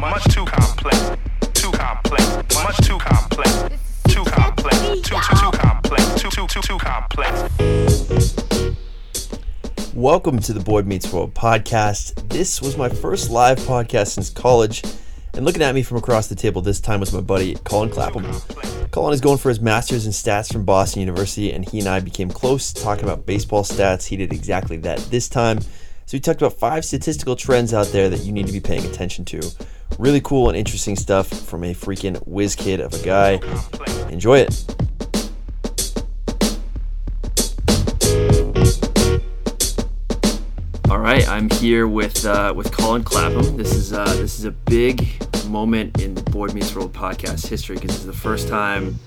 much too complex, too complex, much too complex, too complex, too too too complex, too too too too complex. Welcome to the Boyd Meets World podcast. This was my first live podcast since college, and looking at me from across the table this time was my buddy Colin Clapham. Colin is going for his master's in stats from Boston University, and he and I became close talking about baseball stats. He did exactly that this time. So we talked about five statistical trends out there that you need to be paying attention to. Really cool and interesting stuff from a freaking whiz kid of a guy. Enjoy it. All right, I'm here with uh, with Colin Clapham. This is uh, this is a big moment in the Boyd Meets World podcast history because is the first time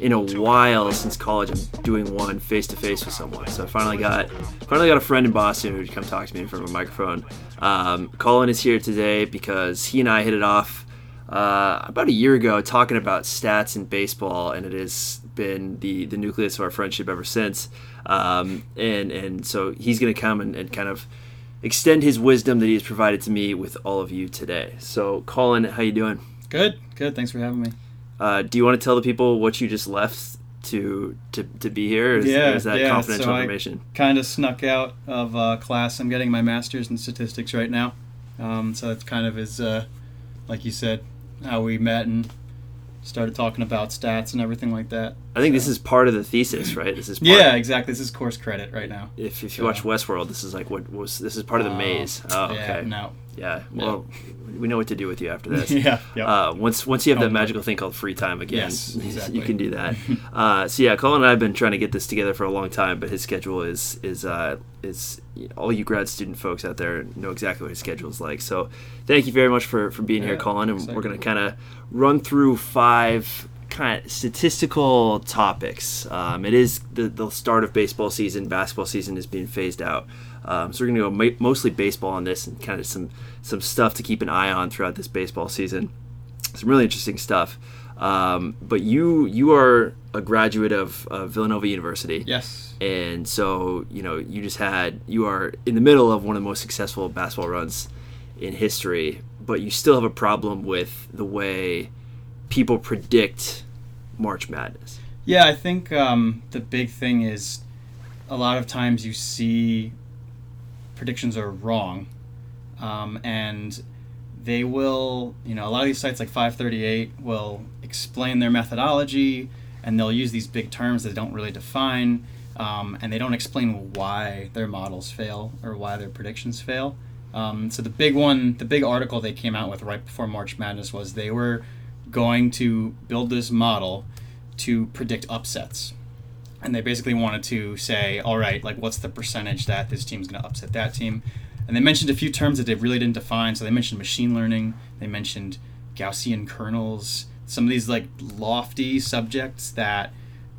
in a while since college I'm doing one face to face with someone. So I finally got finally got a friend in Boston who would come talk to me in front of a microphone. Um, Colin is here today because he and I hit it off uh, about a year ago talking about stats in baseball, and it has been the the nucleus of our friendship ever since. Um, and and so he's going to come and, and kind of extend his wisdom that he has provided to me with all of you today. So, Colin, how you doing? Good, good. Thanks for having me. Uh, do you want to tell the people what you just left to to, to be here? Is, yeah, is that yeah, confidential so information? I kind of snuck out of uh, class. I'm getting my master's in statistics right now. Um, so that's kind of is, uh, like you said, how we met and started talking about stats and everything like that. I think this is part of the thesis, right? This is part, Yeah, exactly. This is course credit right now. If, if you So- watch Westworld, this is like what was this is part of the Oh, maze. Oh, Yeah, okay. no. Yeah. Well, we know what to do with you after this. yeah, yep. Uh, once once you have that Oh, magical thing called free time again, Yes, exactly. you can do that. uh, so yeah, Colin and I have been trying to get this together for a long time, but his schedule is is uh, is all you grad student folks out there know exactly what his schedule is like. So thank you very much for for being here, Colin, and we're gonna kind of run through five kind of statistical topics. Um, it is the, the start of baseball season. Basketball season is being phased out. Um, so we're going to go ma- mostly baseball on this and kind of some some stuff to keep an eye on throughout this baseball season. Some really interesting stuff. Um, but you you are a graduate of uh, Villanova University. yes. And so, you know, you just had, you are in the middle of one of the most successful basketball runs in history, but you still have a problem with the way people predict March Madness. Yeah, I think um, the big thing is a lot of times you see predictions are wrong, um, and they will, you know, a lot of these sites like 538 will explain their methodology, and they'll use these big terms that they don't really define, um, and they don't explain why their models fail or why their predictions fail. Um, so the big one, the big article they came out with right before March Madness was they were going to build this model to predict upsets. And they basically wanted to say, all right, like what's the percentage that this team's going to upset that team? And they mentioned a few terms that they really didn't define. So they mentioned machine learning, they mentioned Gaussian kernels, some of these like lofty subjects that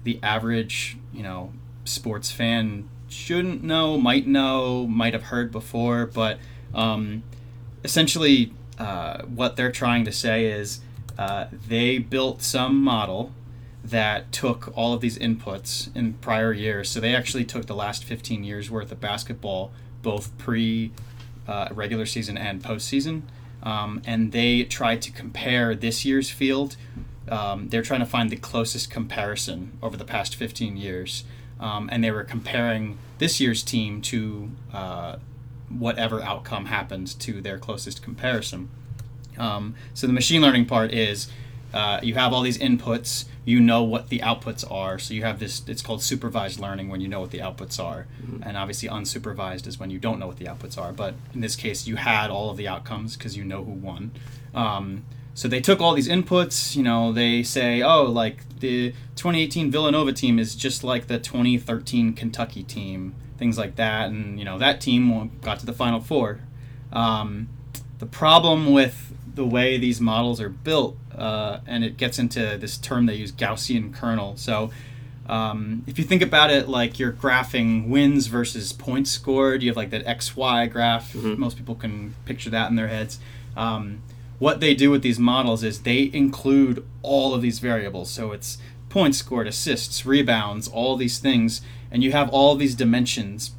the average, you know, sports fan shouldn't know, might know, might have heard before, but um, essentially uh, what they're trying to say is uh, they built some model that took all of these inputs in prior years. So they actually took the last 15 years worth of basketball, both pre uh, regular season and postseason, um, and they tried to compare this year's field. Um, they're trying to find the closest comparison over the past 15 years. Um, and they were comparing this year's team to uh, whatever outcome happened to their closest comparison. Um, so the machine learning part is uh, you have all these inputs, you know what the outputs are. So you have this, it's called supervised learning when you know what the outputs are. And obviously, unsupervised is when you don't know what the outputs are. But in this case, you had all of the outcomes because you know who won. Um, so they took all these inputs, you know, they say, oh, like the 2018 Villanova team is just like the 2013 Kentucky team, things like that. And, you know, that team got to the Final Four. Um, the problem with the way these models are built, uh, and it gets into this term they use, Gaussian kernel. So um, if you think about it like you're graphing wins versus points scored, you have like that XY graph. Most people can picture that in their heads. Um, what they do with these models is they include all of these variables. So it's points scored, assists, rebounds, all these things, and you have all these dimensions,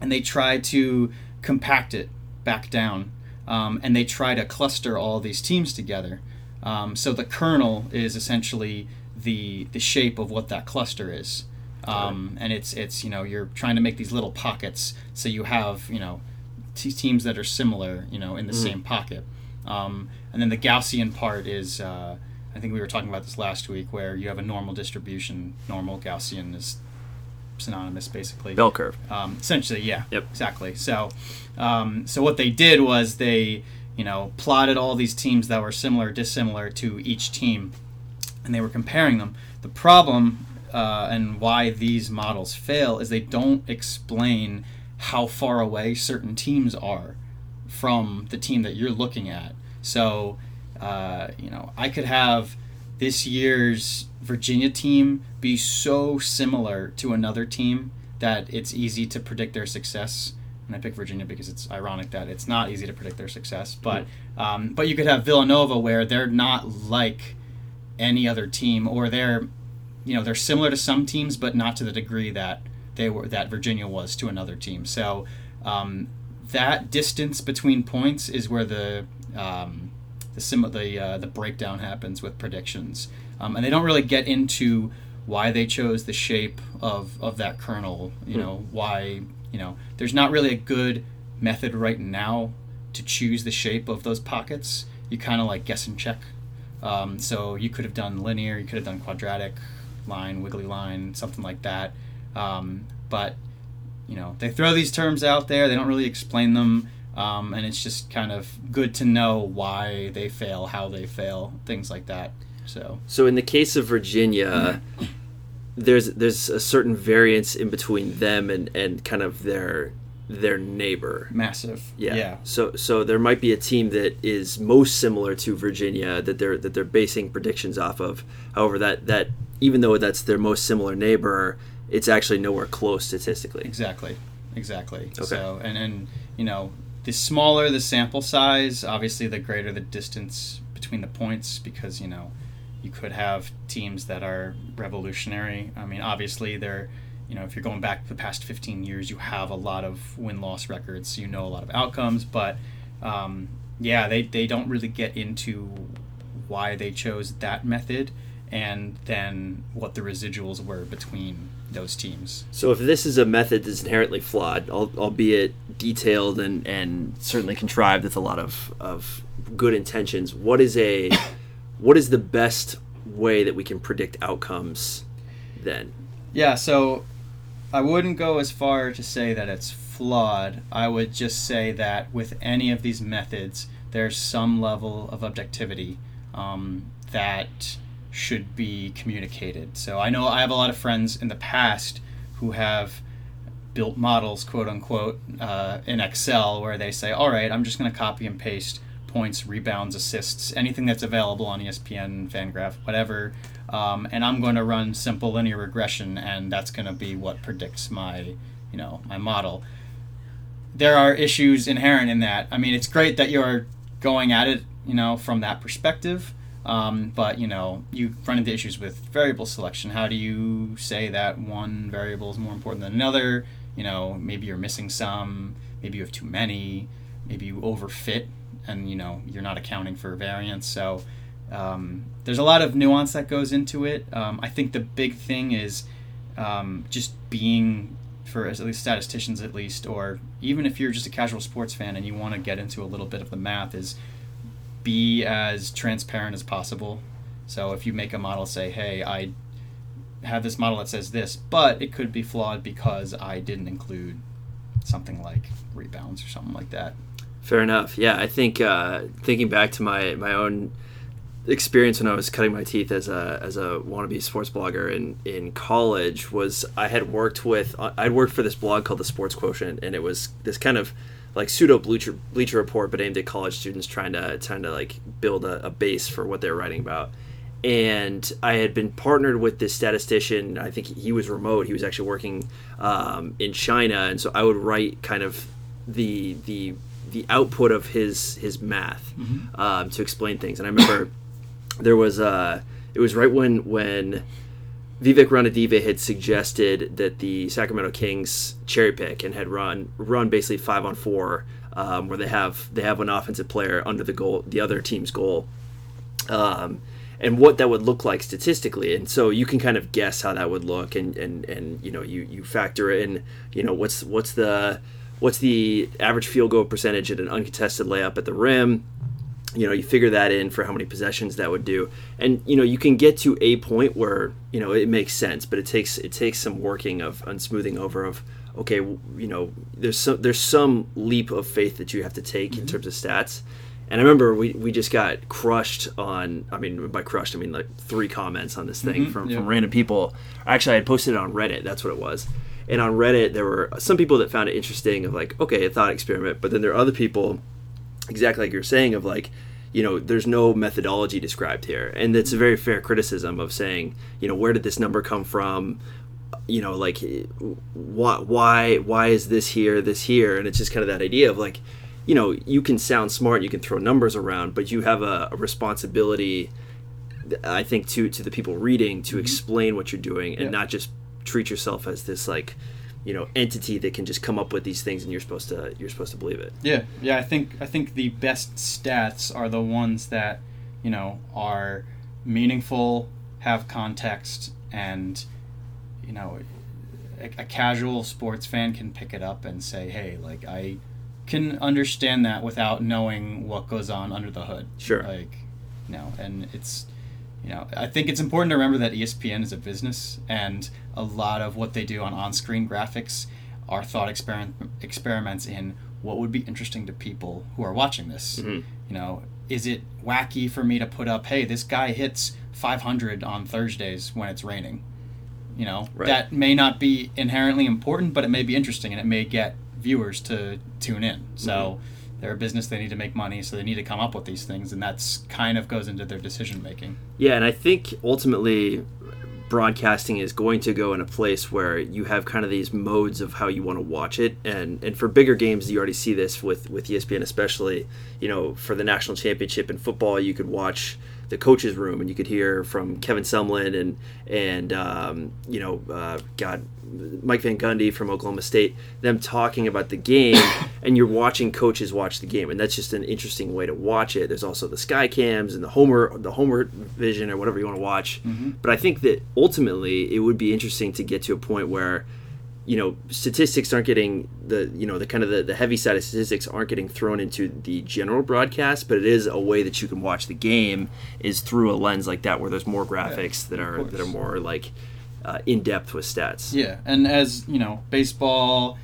and they try to compact it back down. Um, and they try to cluster all these teams together. Um, so the kernel is essentially the the shape of what that cluster is, um, and it's it's you know you're trying to make these little pockets so you have you know t- teams that are similar you know in the same pocket, um, and then the Gaussian part is. Uh, I think we were talking about this last week, where you have a normal distribution. Normal Gaussian is synonymous, basically. Bell curve. Um, essentially, yeah. Yep. Exactly. So, um, so what they did was they, you know, plotted all these teams that were similar, dissimilar to each team, and they were comparing them. The problem uh, and why these models fail is they don't explain how far away certain teams are from the team that you're looking at. So, uh, you know, I could have this year's Virginia team be so similar to another team that it's easy to predict their success. And I pick Virginia because it's ironic that it's not easy to predict their success. But um, but you could have Villanova where they're not like any other team, or they're you know they're similar to some teams, but not to the degree that they were that Virginia was to another team. So um, that distance between points is where the um, the sim- the uh, the breakdown happens with predictions, um, and they don't really get into why they chose the shape of of that kernel. You know why you know there's not really a good method right now to choose the shape of those pockets. You kind of like guess and check. Um, so you could have done linear, you could have done quadratic line, wiggly line, something like that. Um, but you know they throw these terms out there they don't really explain them um, and it's just kind of good to know why they fail how they fail things like that so So in the case of Virginia, there's there's a certain variance in between them and, and kind of their their neighbor. massive Yeah. yeah So so there might be a team that is most similar to Virginia that they're that they're basing predictions off of. However, that that even though that's their most similar neighbor, it's actually nowhere close statistically. Exactly. Exactly. Okay. So and and you know, the smaller the sample size, obviously the greater the distance between the points because, you know, you could have teams that are revolutionary. I mean, obviously they're you know, if you're going back the past 15 years, you have a lot of win-loss records, so you know a lot of outcomes. But um, yeah, they, they don't really get into why they chose that method and then what the residuals were between those teams. So if this is a method that's inherently flawed, albeit detailed and, and certainly contrived with a lot of, of good intentions, what is a what is the best way that we can predict outcomes then? Yeah, so I wouldn't go as far to say that it's flawed. I would just say that with any of these methods, there's some level of objectivity um, that should be communicated. So I know I have a lot of friends in the past who have built models, quote unquote, uh, in Excel where they say, all right, I'm just going to copy and paste points, rebounds, assists, anything that's available on ESPN, Fangraph, whatever. Um, and I'm going to run simple linear regression, and that's going to be what predicts my, you know, my model. There are issues inherent in that. I mean, it's great that you're going at it, you know, from that perspective. Um, but you know, you run into issues with variable selection. How do you say that one variable is more important than another? You know, maybe you're missing some. Maybe you have too many. Maybe you overfit, and you know you're not accounting for variance. So um, there's a lot of nuance that goes into it. Um, I think the big thing is um, just being for at least statisticians at least or even if you're just a casual sports fan and you want to get into a little bit of the math is be as transparent as possible so if you make a model say hey i have this model that says this but it could be flawed because i didn't include something like rebounds or something like that Fair enough. Yeah, I think uh, thinking back to my, my own experience when I was cutting my teeth as a as a wannabe sports blogger in in college was I had worked with I'd worked for this blog called the Sports Quotient, and it was this kind of like pseudo bleacher bleacher report, but aimed at college students trying to trying to like build a, a base for what they were writing about. And I had been partnered with this statistician. I think he was remote. He was actually working um, in China, and so I would write kind of the the the output of his his math um, to explain things. And I remember there was uh, it was right when when Vivek Ranadive had suggested that the Sacramento Kings cherry pick and had run run basically five on four um, where they have they have an offensive player under the goal, the other team's goal, um, and what that would look like statistically. And so you can kind of guess how that would look, and and and you know you you factor in you know what's what's the what's the average field goal percentage at an uncontested layup at the rim you know you figure that in for how many possessions that would do and you know you can get to a point where you know it makes sense but it takes it takes some working of unsmoothing over of okay you know there's some there's some leap of faith that you have to take Mm-hmm. in terms of stats and i remember we, we just got crushed on i mean by crushed i mean like three comments on this thing from, Mm-hmm. yeah. from random people actually i had posted it on reddit that's what it was and on reddit there were some people that found it interesting of like okay a thought experiment but then there are other people exactly like you're saying of like you know there's no methodology described here. And it's a very fair criticism of saying you know where did this number come from? You know like why why why is this here this here? And it's just kind of that idea of like you know you can sound smart you can throw numbers around but you have a, a responsibility i think to to the people reading to mm-hmm. explain what you're doing and Yeah. not just treat yourself as this like you know entity that can just come up with these things and you're supposed to you're supposed to believe it Yeah, yeah. I think I think the best stats are the ones that you know are meaningful, have context, and you know a, a casual sports fan can pick it up and say, "Hey, like I can understand that without knowing what goes on under the hood." Sure. Like, you know, and it's you know I think it's important to remember that ESPN is a business, and a lot of what they do on on-screen graphics are thought experiment experiments in what would be interesting to people who are watching this. Mm-hmm. You know, is it wacky for me to put up, "Hey, this guy hits 500 on Thursdays when it's raining"? You know, Right. that may not be inherently important, but it may be interesting and it may get viewers to tune in. So Mm-hmm. they're a business; they need to make money, so they need to come up with these things, and that's kind of goes into their decision making. Yeah, and I think ultimately broadcasting is going to go in a place where you have kind of these modes of how you want to watch it. And and for bigger games you already see this with with ESPN especially. You know for the national championship in football you could watch the coaches room and you could hear from Kevin Sumlin and and um, you know uh, God Mike Van Gundy from Oklahoma State them talking about the game and you're watching coaches watch the game and that's just an interesting way to watch it. There's also the sky cams and the homer the homer vision or whatever you want to watch but I think that ultimately it would be interesting to get to a point where you know statistics aren't getting the you know the kind of the, the heavy side of statistics aren't getting thrown into the general broadcast but it is a way that you can watch the game is through a lens like that where there's more graphics that are that are more like uh, in depth with stats Yeah, and as you know, baseball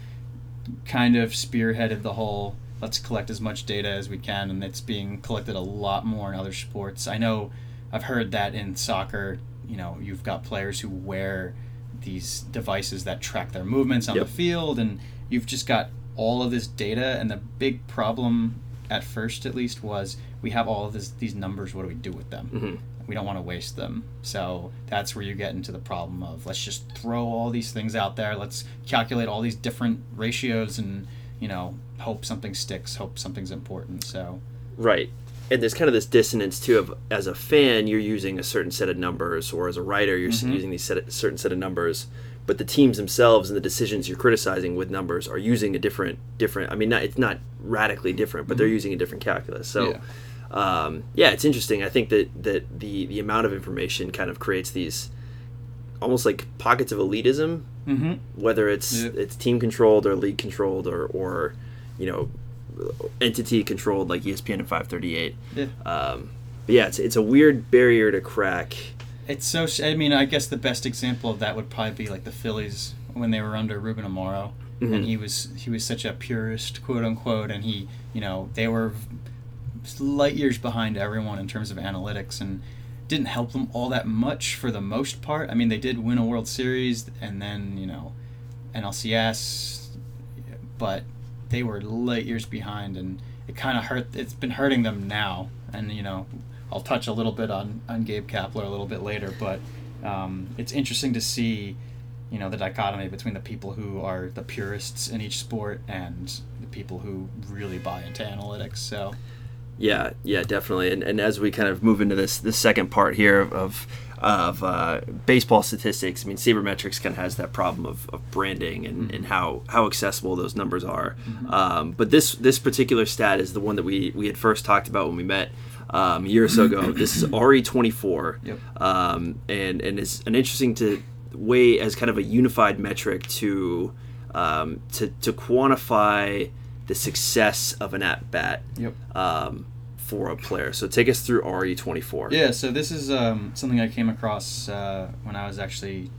kind of spearheaded the whole let's collect as much data as we can, and it's being collected a lot more in other sports. I know I've heard that in soccer, you know, you've got players who wear these devices that track their movements on Yep. the field, and you've just got all of this data. And the big problem, at first at least, was we have all of this, these numbers. What do we do with them? Mhm. we don't want to waste them. So that's where you get into the problem of let's just throw all these things out there. Let's calculate all these different ratios and, you know, hope something sticks, hope something's important. So, Right. And there's kind of this dissonance too of as a fan you're using a certain set of numbers or as a writer you're s using these set certain set of numbers but the teams themselves and the decisions you're criticizing with numbers are using a different different I mean not it's not radically different but they're using a different calculus. So Yeah. um, yeah, it's interesting. I think that that the the amount of information kind of creates these almost like pockets of elitism mm-hmm. whether it's Yep. it's team controlled or league controlled or or you know entity controlled like ESPN and 538. Yeah. Um, but yeah, it's it's a weird barrier to crack. It's so. I mean, I guess the best example of that would probably be like the Phillies when they were under Ruben Amaro, Mhm. and he was he was such a purist, quote unquote, and he, you know, they were light years behind everyone in terms of analytics, and didn't help them all that much for the most part. I mean, they did win a World Series, and then you know, NLCS, but they were light years behind, and it kind of hurt. It's been hurting them now, and you know, I'll touch a little bit on on Gabe Kapler a little bit later, but um, it's interesting to see, you know, the dichotomy between the people who are the purists in each sport and the people who really buy into analytics. So Yeah, yeah, definitely. And, and as we kind of move into this this second part here of of uh, baseball statistics, I mean, sabermetrics kind of has that problem of, of branding and, and how, how accessible those numbers are. Um, but this this particular stat is the one that we, we had first talked about when we met um, a year or so ago. This is RE24, Yep. um, and and is an interesting to way as kind of a unified metric to um, to to quantify the success of an at bat Yep. um, for a player. So take us through RE24. Yeah, so this is um, something I came across uh, when I was actually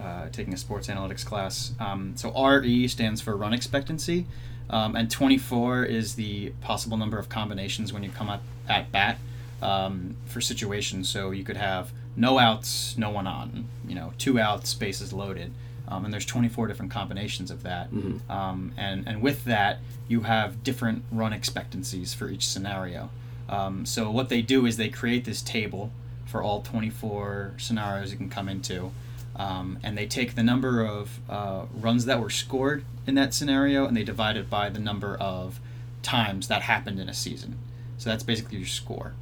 uh, taking a sports analytics class. Um, so RE stands for run expectancy, um, and 24 is the possible number of combinations when you come up at bat um, for situations. So you could have no outs, no one on, you know, two outs, bases loaded. Um, and there's 24 different combinations of that. Um, and, and with that, you have different run expectancies for each scenario. Um, so what they do is they create this table for all 24 scenarios you can come into, um, and they take the number of uh, runs that were scored in that scenario and they divide it by the number of times that happened in a season. So that's basically your score,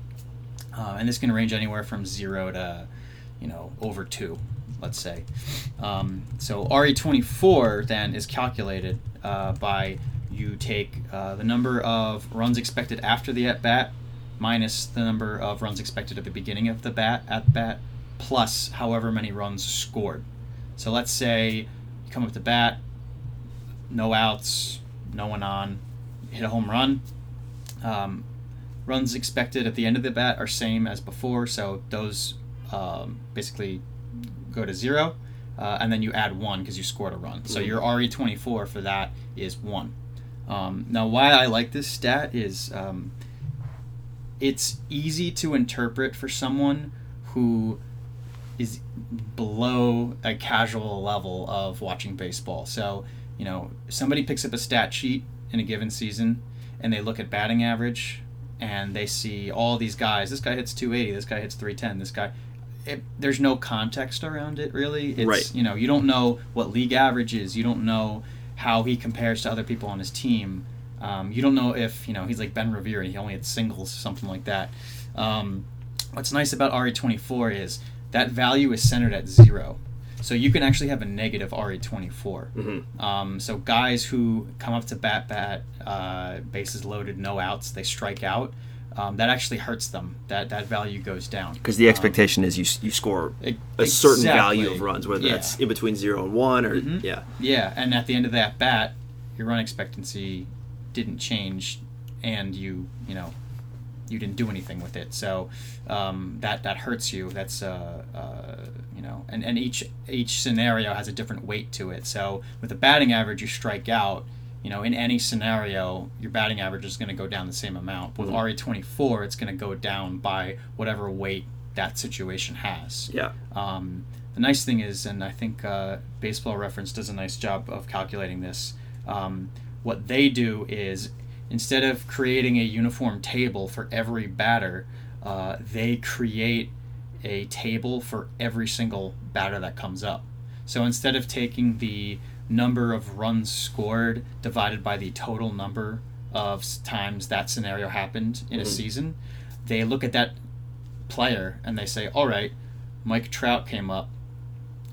uh, and this can range anywhere from zero to, you know, over two, let's say. Um, so RE24 then is calculated uh, by you take uh, the number of runs expected after the at bat minus the number of runs expected at the beginning of the bat at bat plus however many runs scored. So let's say you come up to bat, no outs, no one on, hit a home run. Um, runs expected at the end of the bat are same as before, so those um, basically go to zero, uh, and then you add one because you scored a run. So your RE24 for that is one. Um, now, why I like this stat is um, it's easy to interpret for someone who is below a casual level of watching baseball. So, you know, somebody picks up a stat sheet in a given season and they look at batting average and they see all these guys. This guy hits 280, this guy hits 310, this guy. It, there's no context around it really. It's, Right. You know, you don't know what league average is. You don't know how he compares to other people on his team. Um, you don't know if you know he's like Ben Revere and he only hits singles, something like that. Um, what's nice about RE24 is that value is centered at zero, so you can actually have a negative RE24. Um, so guys who come up to bat, bat, uh, bases loaded, no outs, they strike out. Um, that actually hurts them. That that value goes down Because the expectation is you you score a certain value of runs, whether Yeah. that's in between zero and one, or Mhm. yeah, Yeah, and at the end of that bat, your run expectancy didn't change, and you you know you didn't do anything with it. So um, that that hurts you. That's uh, uh, you know, and, and each each scenario has a different weight to it. So with a batting average, you strike out. You know, in any scenario, your batting average is going to go down the same amount. With RE24, it's going to go down by whatever weight that situation has. yeah, Um, the nice thing is, and I think uh, Baseball Reference does a nice job of calculating this. Um, what they do is instead of creating a uniform table for every batter, uh, they create a table for every single batter that comes up. So instead of taking the number of runs scored divided by the total number of times that scenario happened in a season, they look at that player and they say, all right, Mike Trout came up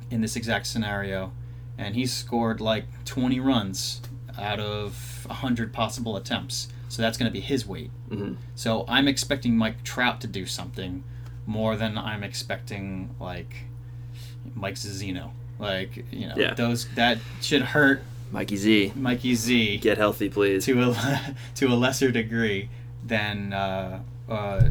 in this exact scenario and he scored like 20 runs out of 100 possible attempts. So that's going to be his weight. Mhm. So I'm expecting Mike Trout to do something more than I'm expecting like Mike Zunino. Like, you know, Yeah. those that should hurt Mikey Z, Mikey Z get healthy, please. to a to a lesser degree than uh, uh,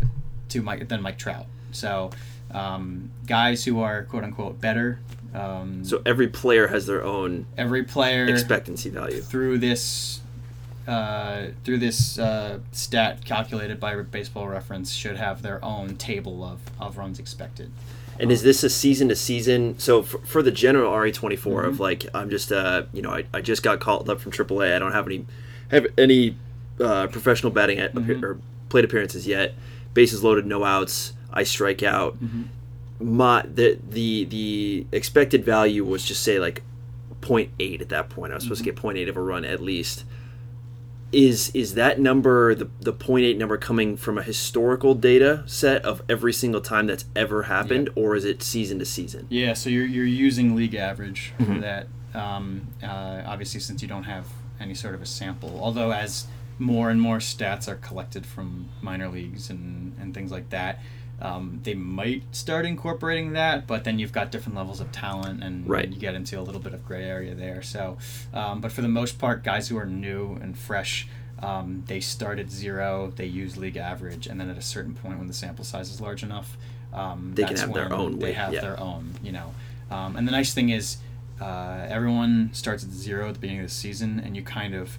to Mike than Mike Trout. So um, guys who are quote unquote better. Um, So every player has their own every player expectancy value. through this uh, through this uh, stat calculated by Baseball Reference should have their own table of, of runs expected. And is this a season to season? So for, for the general RE24 Mm-hmm. of like, I'm just, uh, you know, I, I just got called up from AAA. I don't have any have any uh, professional batting at, Mm-hmm. or plate appearances yet. Bases loaded, no outs. I strike out. Mm-hmm. My the the the expected value was just say like 0.8 at that point. I was supposed to get 0.8 of a run at least. is is that number the the 0.8 number coming from a historical data set of every single time that's ever happened, or is it season to season? Yeah, so you're, you're using league average Mm-hmm. for that. Um, uh, obviously, since you don't have any sort of a sample. Although, as more and more stats are collected from minor leagues and, and things like that, um, they might start incorporating that. But then you've got different levels of talent, and Right. you get into a little bit of gray area there. So, um, but for the most part, guys who are new and fresh. Um, they start at zero. They use league average, and then at a certain point, when the sample size is large enough, um, They can have their own They weight, have yeah. their own, you know. Um, and the nice thing is, uh, everyone starts at zero at the beginning of the season, and you kind of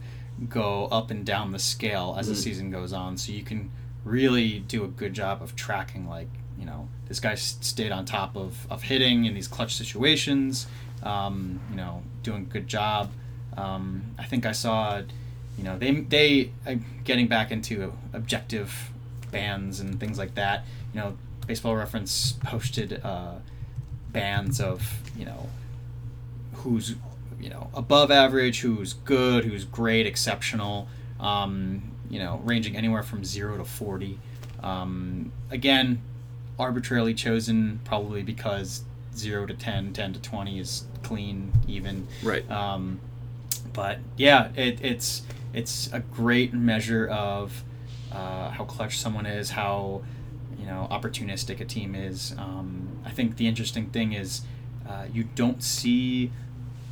go up and down the scale as the Mm. season goes on. So you can really do a good job of tracking, like, you know, this guy stayed on top of, of hitting in these clutch situations, um, you know, doing a good job. Um, I think I saw, you know, they, they uh, getting back into objective bands and things like that. You know, Baseball Reference posted uh, bands of, you know, who's you know above average, who's good, who's great, exceptional. Um, you know, ranging anywhere from zero to forty. Um, again, arbitrarily chosen, probably because zero to 10, 10 to twenty is clean, even. Right. Um, but yeah, it, it's it's a great measure of uh, how clutch someone is, how you know opportunistic a team is. Um, I think the interesting thing is uh, you don't see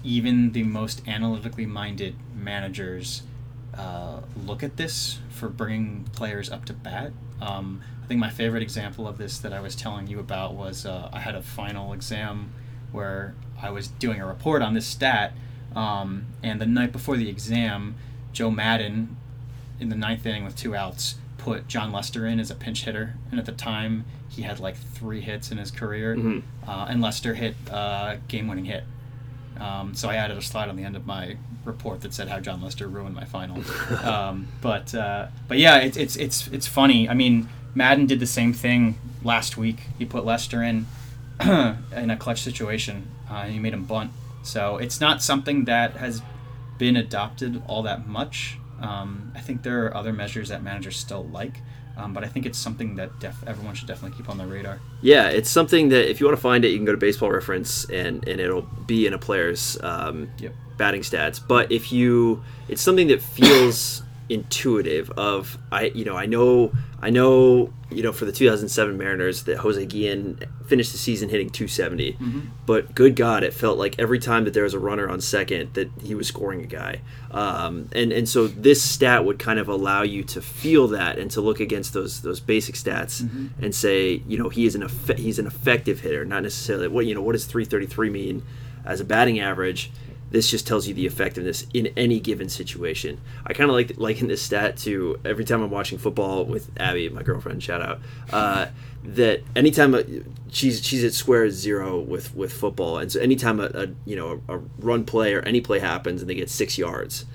even the most analytically minded managers uh, look at this for bringing players up to bat. Um, I think my favorite example of this that I was telling you about was uh, I had a final exam where I was doing a report on this stat, um, and the night before the exam, Joe Maddon, in the ninth inning with two outs, put Jon Lester in as a pinch hitter, and at the time he had like three hits in his career, Mhm. uh, and Lester hit a game-winning hit. Um, so I added a slide on the end of my report that said how Jon Lester ruined my final. um, but uh, but yeah, it's it's it's it's funny. I mean, Maddon did the same thing last week. He put Lester in in a clutch situation, uh, and he made him bunt. So it's not something that has been adopted all that much. Um, I think there are other measures that managers still like, um, but I think it's something that def- everyone should definitely keep on their radar. Yeah, it's something that if you want to find it, you can go to Baseball Reference and and it'll be in a player's um, Yep. batting stats. But if you, it's something that feels intuitive. Of I, you know, I know, I know, you know, for the 2007 Mariners that Jose Guillen finished the season hitting 270. But good God, it felt like every time that there was a runner on second that he was scoring a guy. Um, and and so this stat would kind of allow you to feel that and to look against those those basic stats and say, you know, he is an effe- he's an effective hitter, not necessarily what you know what does 333 mean as a batting average. This just tells you the effectiveness in any given situation. I kind of like liken this stat to every time I'm watching football with Abby, my girlfriend. Shout out. Uh, that anytime a, she's she's at square zero with with football, and so anytime a, a you know a, a run play or any play happens and they get six yards,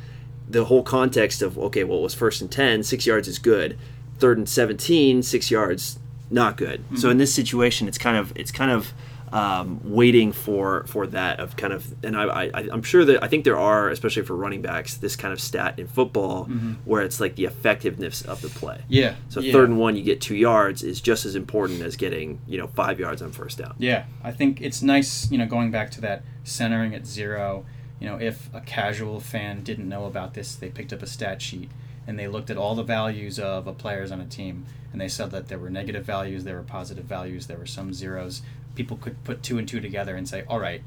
the whole context of okay, well it was first and ten, six yards is good. Third and 17, six yards not good. So in this situation, it's kind of it's kind of um, waiting for for that of kind of and I, I I'm sure that I think there are especially for running backs this kind of stat in football where it's like the effectiveness of the play. Yeah. So yeah. third and one, you get two yards is just as important as getting you know five yards on first down. Yeah, I think it's nice, you know, going back to that centering at zero. You know, if a casual fan didn't know about this, they picked up a stat sheet and they looked at all the values of a players on a team and they said that there were negative values, there were positive values, there were some zeros. People could put two and two together and say, all right,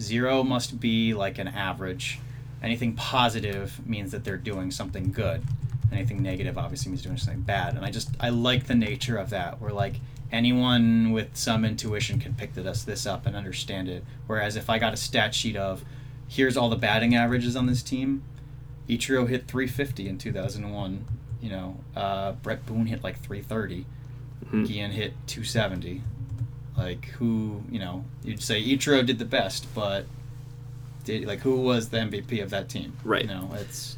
zero must be like an average. Anything positive means that they're doing something good. Anything negative obviously means doing something bad. And I just I like the nature of that. Where like anyone with some intuition can pick this this up and understand it. Whereas if I got a stat sheet of here's all the batting averages on this team, Ichiro hit 350 in 2001. You know, uh, Bret Boone hit like 330. Mhm. Guillen hit 270. Like who, you know, you'd say Ichiro did the best, but did like who was the MVP of that team? Right. You know, it's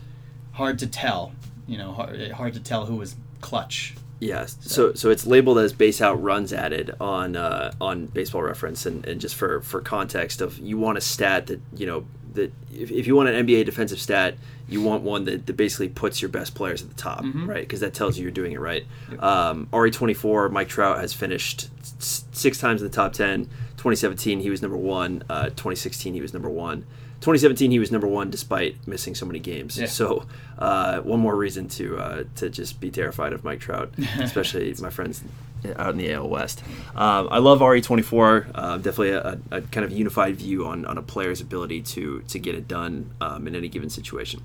hard to tell. You know, hard, hard to tell who was clutch. Yes. So so it's labeled as base out runs added on uh, on Baseball Reference, and, and just for for context of you want a stat that you know that if, if you want an NBA defensive stat, you want one that, that basically puts your best players at the top, right? Because that tells you you're doing it right. Um, RE24, Mike Trout has finished six times in the top 10. 2017, he was number one. Uh, 2016, he was number one. 2017, he was number one despite missing so many games. Yeah. So, uh, one more reason to uh, to just be terrified of Mike Trout, especially my friends out in the AL West. Um, I love RE24. Uh, definitely a, a kind of unified view on, on a player's ability to to get it done um, in any given situation.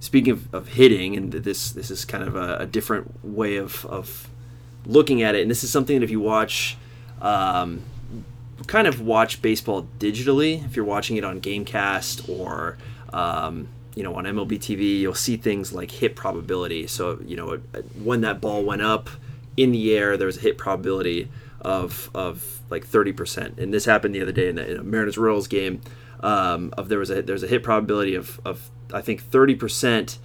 Speaking of, of hitting, and this this is kind of a, a different way of, of looking at it, and this is something that if you watch. Um, kind of watch baseball digitally. If you're watching it on GameCast or um, you know on MLB TV, you'll see things like hit probability. So you know when that ball went up in the air, there was a hit probability of of like 30%. And this happened the other day in, the, in a Mariners Royals game. Um, of there was a there's a hit probability of, of I think 30%,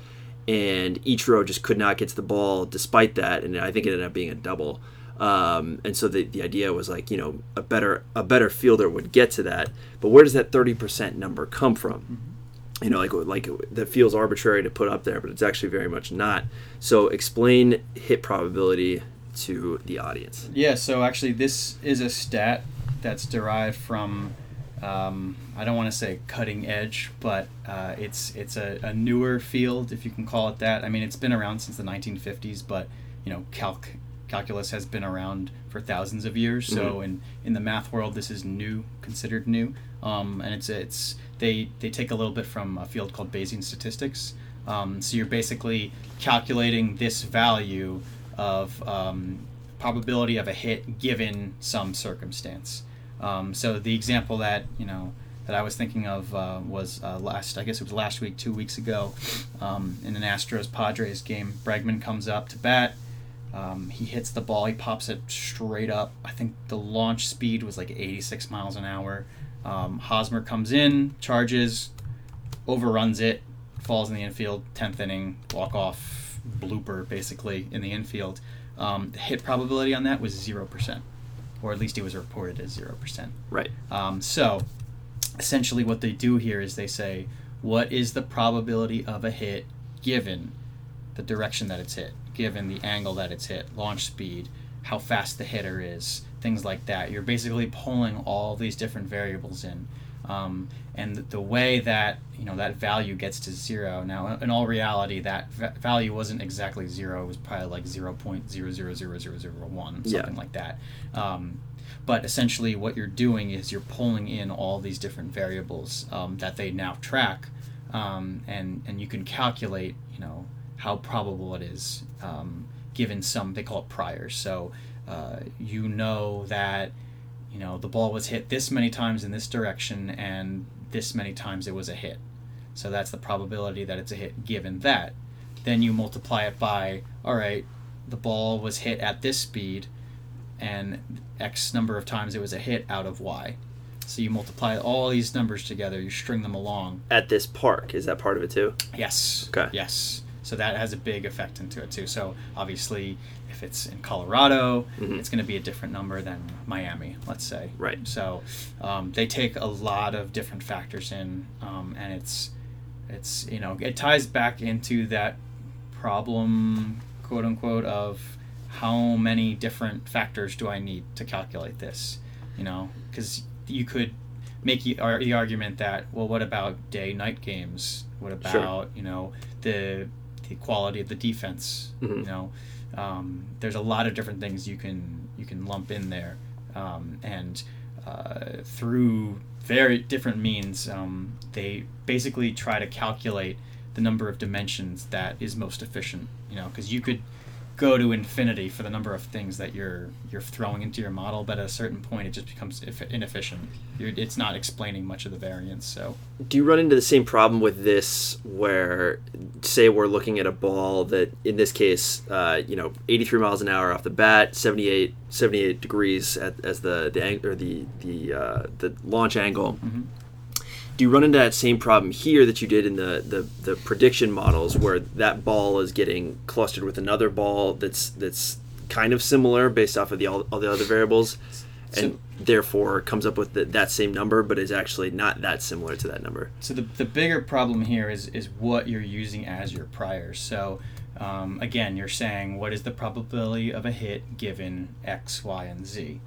and Ichiro just could not get to the ball despite that, and I think it ended up being a double. Um, and so the, the idea was like you know a better a better fielder would get to that, but where does that 30% number come from? you know, like like that feels arbitrary to put up there, but it's actually very much not. So explain hit probability to the audience. Yeah, so actually, this is a stat that's derived from. Um, I don't want to say cutting edge, but uh, it's it's a, a newer field, if you can call it that. I mean, it's been around since the 1950s, but you know, calc calculus has been around for thousands of years. So in in the math world, this is new, considered new, um, and it's it's they they take a little bit from a field called Bayesian statistics. Um, so you're basically calculating this value of um, probability of a hit given some circumstance. Um, so the example that you know that I was thinking of uh, was uh, last I guess it was last week, two weeks ago, um, in an Astros Padres game. Bregman comes up to bat. Um, he hits the ball. He pops it straight up. I think the launch speed was like 86 miles an hour. Um, Hosmer comes in, charges, overruns it, falls in the infield. Tenth inning, walk off, blooper basically in the infield. Um, the hit probability on that was zero percent, or at least it was reported as zero percent. Right. Um, so, essentially, what they do here is they say, what is the probability of a hit given the direction that it's hit, given the angle that it's hit, launch speed, how fast the hitter is, things like that. You're basically pulling all these different variables in. Um, and the way that you know that value gets to zero. Now in all reality that va- value wasn't exactly zero. It was probably like 0.000001 something Yeah. like that. Um, but essentially what you're doing is you're pulling in all these different variables um, that they now track um, and and you can calculate you know how probable it is um, given some they call it priors. So uh, you know that you know the ball was hit this many times in this direction and this many times it was a hit so that's the probability that it's a hit given that then you multiply it by all right the ball was hit at this speed and x number of times it was a hit out of y so you multiply all these numbers together you string them along At this park, is that part of it too? Yes. Okay. Yes. So that has a big effect into it too. So obviously, if it's in Colorado, Mhm. it's going to be a different number than Miami, let's say. Right. So um, they take a lot of different factors in, um, and it's it's you know it ties back into that problem, quote unquote, of how many different factors do I need to calculate this? You know, because you could make the argument that well, what about day night games? What about you know the the quality of the defense? Mhm. You know, um, there's a lot of different things you can you can lump in there, um, and uh, through very different means, um, they basically try to calculate the number of dimensions that is most efficient. You know, because you could go to infinity for the number of things that you're you're throwing into your model, but at a certain point, it just becomes inefficient. You're, it's not explaining much of the variance. So Do you run into the same problem with this where, say, we're looking at a ball that, in this case, uh, you know, 83 miles an hour off the bat, 78, 78 degrees at, as the the or the the uh, the launch angle. Do you run into that same problem here that you did in the, the, the prediction models, where that ball is getting clustered with another ball that's that's kind of similar based off of the all, all the other variables, and therefore comes up with the, that same number, but is actually not that similar to that number. So the, the bigger problem here is is what you're using as your priors. So um, again, you're saying what is the probability of a hit given X, Y, and Z,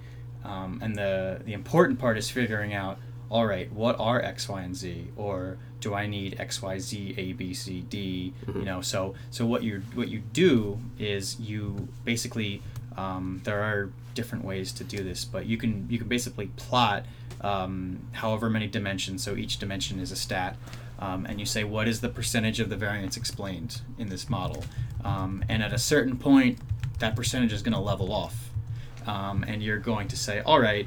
um, and the the important part is figuring out all right, what are X, Y, and Z, or do I need X, Y, Z, A, B, C, D? You know, so so what you what you do is you basically um, there are different ways to do this, but you can you can basically plot um, however many dimensions. So each dimension is a stat, um, and you say what is the percentage of the variance explained in this model, um, and at a certain point, that percentage is going to level off, um, and you're going to say, all right.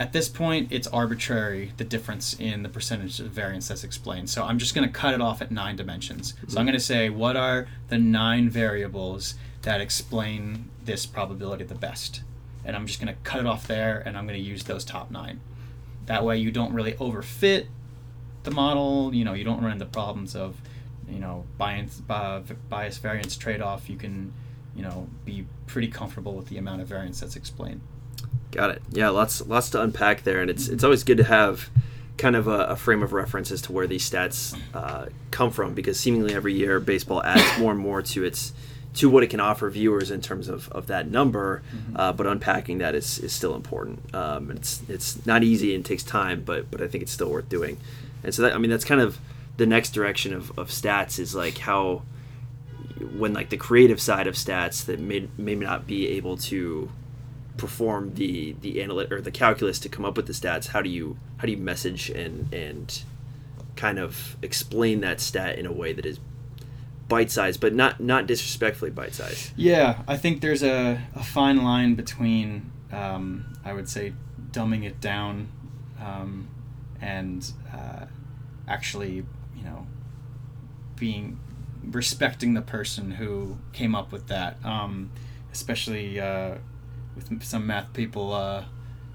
At this point, it's arbitrary the difference in the percentage of variance that's explained. So I'm just going to cut it off at nine dimensions. So I'm mm-hmm. going to say, what are the nine variables that explain this probability the best? And I'm just going to cut it off there and I'm going to use those top nine. That way, you don't really overfit the model. You know, you don't run into problems of, you know, bias, bias variance trade off. You can, you know, be pretty comfortable with the amount of variance that's explained. Got it. Yeah, lots lots to unpack there, and it's it's always good to have kind of a, a frame of reference as to where these stats uh, come from, because seemingly every year baseball adds more and more to its to what it can offer viewers in terms of, of that number. Uh, but unpacking that is, is still important. Um, it's it's not easy and takes time, but but I think it's still worth doing. And so that I mean that's kind of the next direction of, of stats is like how when like the creative side of stats that may may not be able to perform the the analyt or the calculus to come up with the stats how do you how do you message and and kind of explain that stat in a way that is bite sized but not not disrespectfully bite sized Yeah, I think there's a, a fine line between, um, I would say, dumbing it down um, and uh, actually, you know, being respecting the person who came up with that. Um, especially uh, with some math people uh,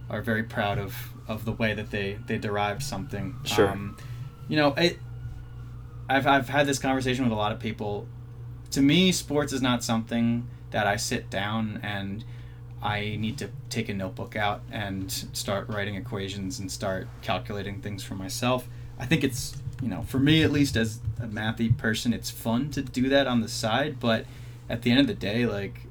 are very proud of, of the way that they, they derived something. Sure. Um, you know, it, I've, I've had this conversation with a lot of people. To me, sports is not something that I sit down and I need to take a notebook out and start writing equations and start calculating things for myself. I think it's, you know, for me at least as a mathy person, it's fun to do that on the side, but at the end of the day, like,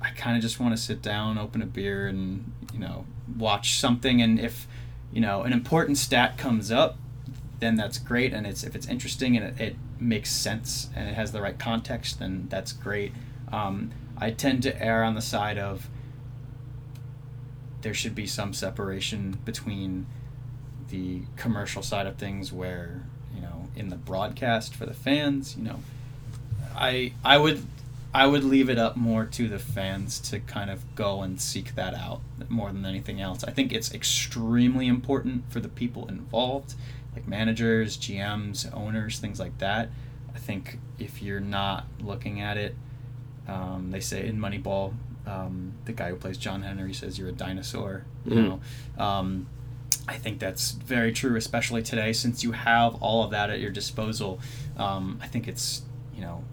I kind of just want to sit down, open a beer, and, you know, watch something. And if, you know, an important stat comes up, then that's great. And it's if it's interesting and it, it makes sense and it has the right context, then that's great. Um, I tend to err on the side of there should be some separation between the commercial side of things where you know in the broadcast for the fans you know i i would i would leave it up more to the fans to kind of go and seek that out more than anything else i think it's extremely important for the people involved like managers gms owners things like that i think if you're not looking at it um, they say in moneyball um, the guy who plays john henry says you're a dinosaur you Mhm. know um, I think that's very true, especially today, since you have all of that at your disposal. Um, I think it's you know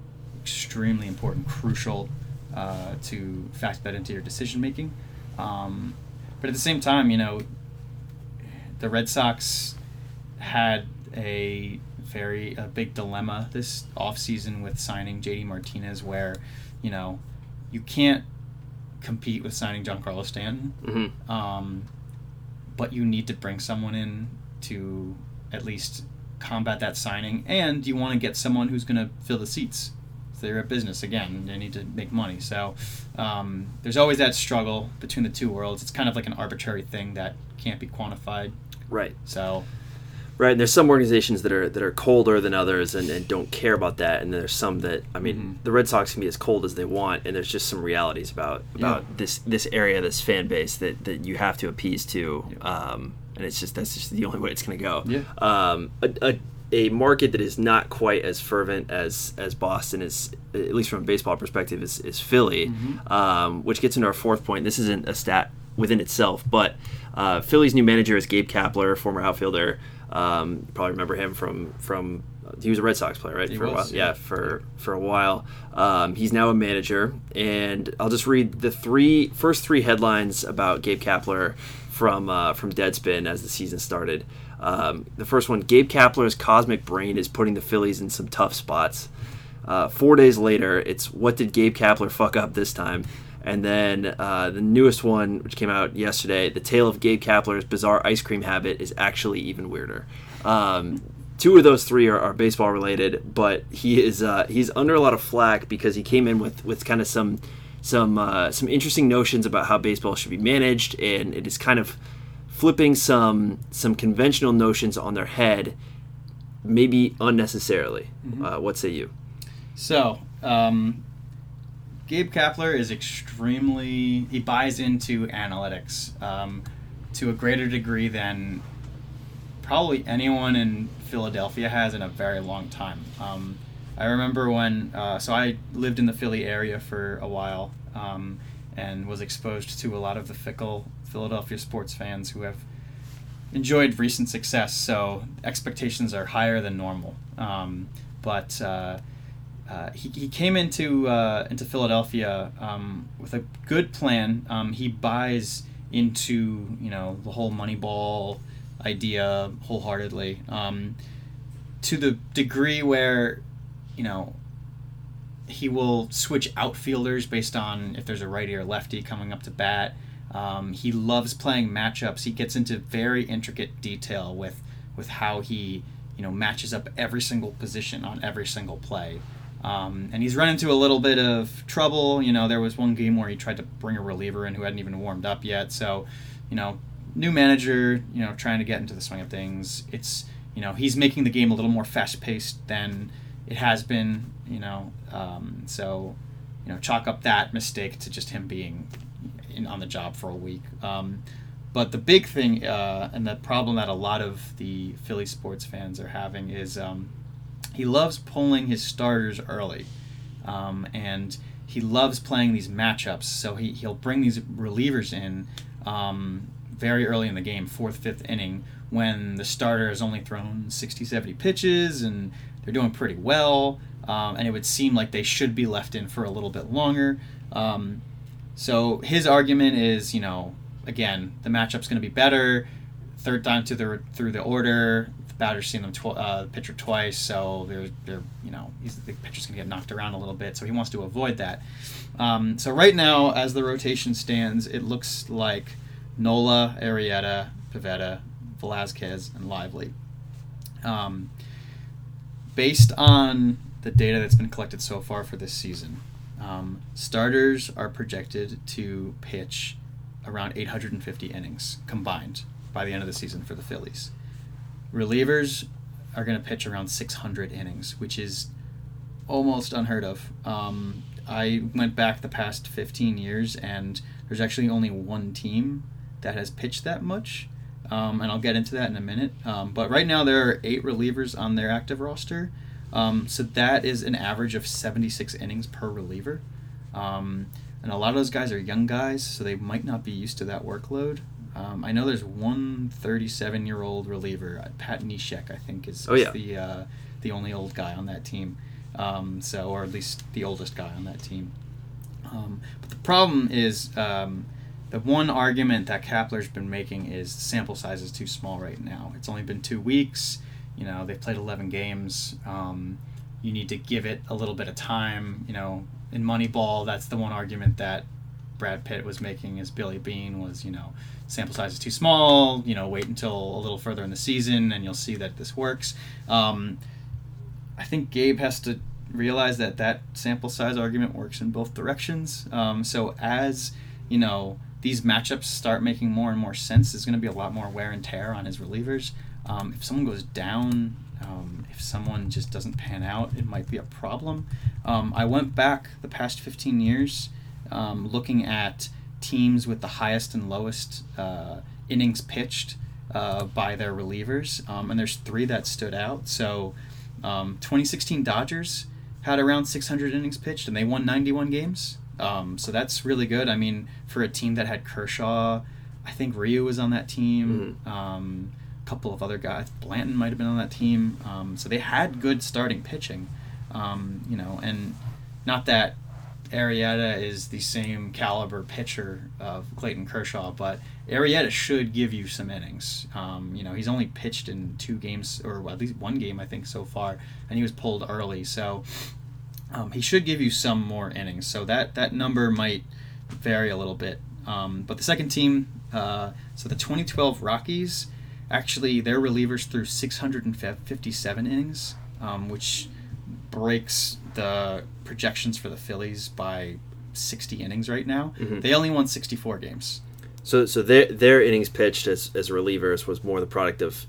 extremely important, crucial uh, to factor that into your decision making. Um, but at the same time, you know, the Red Sox had a very a big dilemma this offseason with signing JD Martinez, where you know you can't compete with signing Giancarlo Stanton hmm um, but you need to bring someone in to at least combat that signing, and you want to get someone who's going to fill the seats. They're a business again; they need to make money. So um, there's always that struggle between the two worlds. It's kind of like an arbitrary thing that can't be quantified. right So Right, and there's some organizations that are that are colder than others and, and don't care about that, and there's some that I mean, Mhm. the Red Sox can be as cold as they want, and there's just some realities about about Yeah. this this area, this fan base that, that you have to appease to, Yeah. um, and it's just that's just the only way it's going to go. Yeah. Um, a, a, a market that is not quite as fervent as as Boston is, at least from a baseball perspective, is is Philly, Mhm. um, which gets into our fourth point. This isn't a stat within itself, but uh, Philly's new manager is Gabe Kapler, former outfielder. Um, you probably remember him from from he was a Red Sox player, right? He for a was, while. yeah. Yeah, for for a while. Um, he's now a manager, and I'll just read the three first three headlines about Gabe Kapler from uh, from Deadspin as the season started. Um, the first one: Gabe Kapler's cosmic brain is putting the Phillies in some tough spots. Uh, four days later, it's what did Gabe Kapler fuck up this time? And then uh, the newest one, which came out yesterday, the tale of Gabe Kapler's bizarre ice cream habit is actually even weirder. Um, two of those three are, are baseball related, but he is uh, he's under a lot of flack because he came in with, with kind of some some uh, some interesting notions about how baseball should be managed, and it is kind of flipping some some conventional notions on their head, maybe unnecessarily. Uh, what say you? So, um, Gabe Kapler is extremely, he buys into analytics um, to a greater degree than probably anyone in Philadelphia has in a very long time. Um, I remember when, uh, so I lived in the Philly area for a while um, and was exposed to a lot of the fickle Philadelphia sports fans who have enjoyed recent success, so expectations are higher than normal. Um, but uh, uh, he, he came into uh, into Philadelphia um, with a good plan. Um, he buys into you know the whole Moneyball idea wholeheartedly um, to the degree where you know he will switch outfielders based on if there's a righty or lefty coming up to bat. Um, he loves playing matchups. He gets into very intricate detail with with how he you know matches up every single position on every single play. Um, and he's run into a little bit of trouble. You know, there was one game where he tried to bring a reliever in who hadn't even warmed up yet. So, you know, new manager, you know, trying to get into the swing of things. It's you know he's making the game a little more fast paced than it has been. You know, um, so you know chalk up that mistake to just him being in, on the job for a week. Um, but the big thing uh, and the problem that a lot of the Philly sports fans are having is um, he loves pulling his starters early, um, and he loves playing these matchups. So he he'll bring these relievers in um, very early in the game, fourth, fifth inning, when the starter has only thrown 60, 70 pitches and they're doing pretty well. Um, and it would seem like they should be left in for a little bit longer. Um, so his argument is, you know, again, the matchup's going to be better. Third time the through the order, the batter's seen them tw- uh, the pitcher twice, so they're they're you know the pitcher's going to get knocked around a little bit, so he wants to avoid that. Um, so right now, as the rotation stands, it looks like Nola, Arrieta, Pivetta, Velasquez, and Lively. Um, based on the data that's been collected so far for this season, um, starters are projected to pitch around 850 innings combined by the end of the season for the Phillies. Relievers are going to pitch around 600 innings, which is almost unheard of. Um, I went back the past 15 years, and there's actually only one team that has pitched that much. Um, and I'll get into that in a minute. Um, but right now, there are eight relievers on their active roster. Um, so that is an average of 76 innings per reliever. Um, and a lot of those guys are young guys, so they might not be used to that workload. Um, I know there's one 37 year old reliever, uh, Pat Neshek, I think, is, Oh, yeah. the uh, the only old guy on that team. Um, so, or at least the oldest guy on that team. Um, but the problem is um, the one argument that Kapler's been making is the sample size is too small right now. It's only been two weeks. You know, they've played 11 games. Um, you need to give it a little bit of time. You know, in Moneyball, that's the one argument that Brad Pitt was making as Billy Beane was, you know, sample size is too small. You know, wait until a little further in the season and you'll see that this works. Um, I think Gabe has to realize that that sample size argument works in both directions. Um, so as you know these matchups start making more and more sense, there's going to be a lot more wear and tear on his relievers. Um, if someone goes down, um, if someone just doesn't pan out, it might be a problem. Um, I went back the past 15 years um, looking at teams with the highest and lowest uh, innings pitched uh, by their relievers, um, and there's three that stood out. So, um, 2016 Dodgers had around 600 innings pitched, and they won 91 games. Um, so that's really good. I mean, for a team that had Kershaw, I think Ryu was on that team. Um, a couple of other guys. Blanton might have been on that team. Um, so they had good starting pitching. Um, you know, and not that Arrieta is the same caliber pitcher of Clayton Kershaw, but Arrieta should give you some innings. Um, you know, he's only pitched in two games, or at least one game, I think, so far, and he was pulled early. So um, he should give you some more innings. So that, that number might vary a little bit. Um, but the second team, uh, so the 2012 Rockies, actually, their relievers threw 657 innings, um, which breaks the projections for the Phillies by 60 innings right now. Mhm. They only won 64 games. So so their their innings pitched as as relievers was more the product of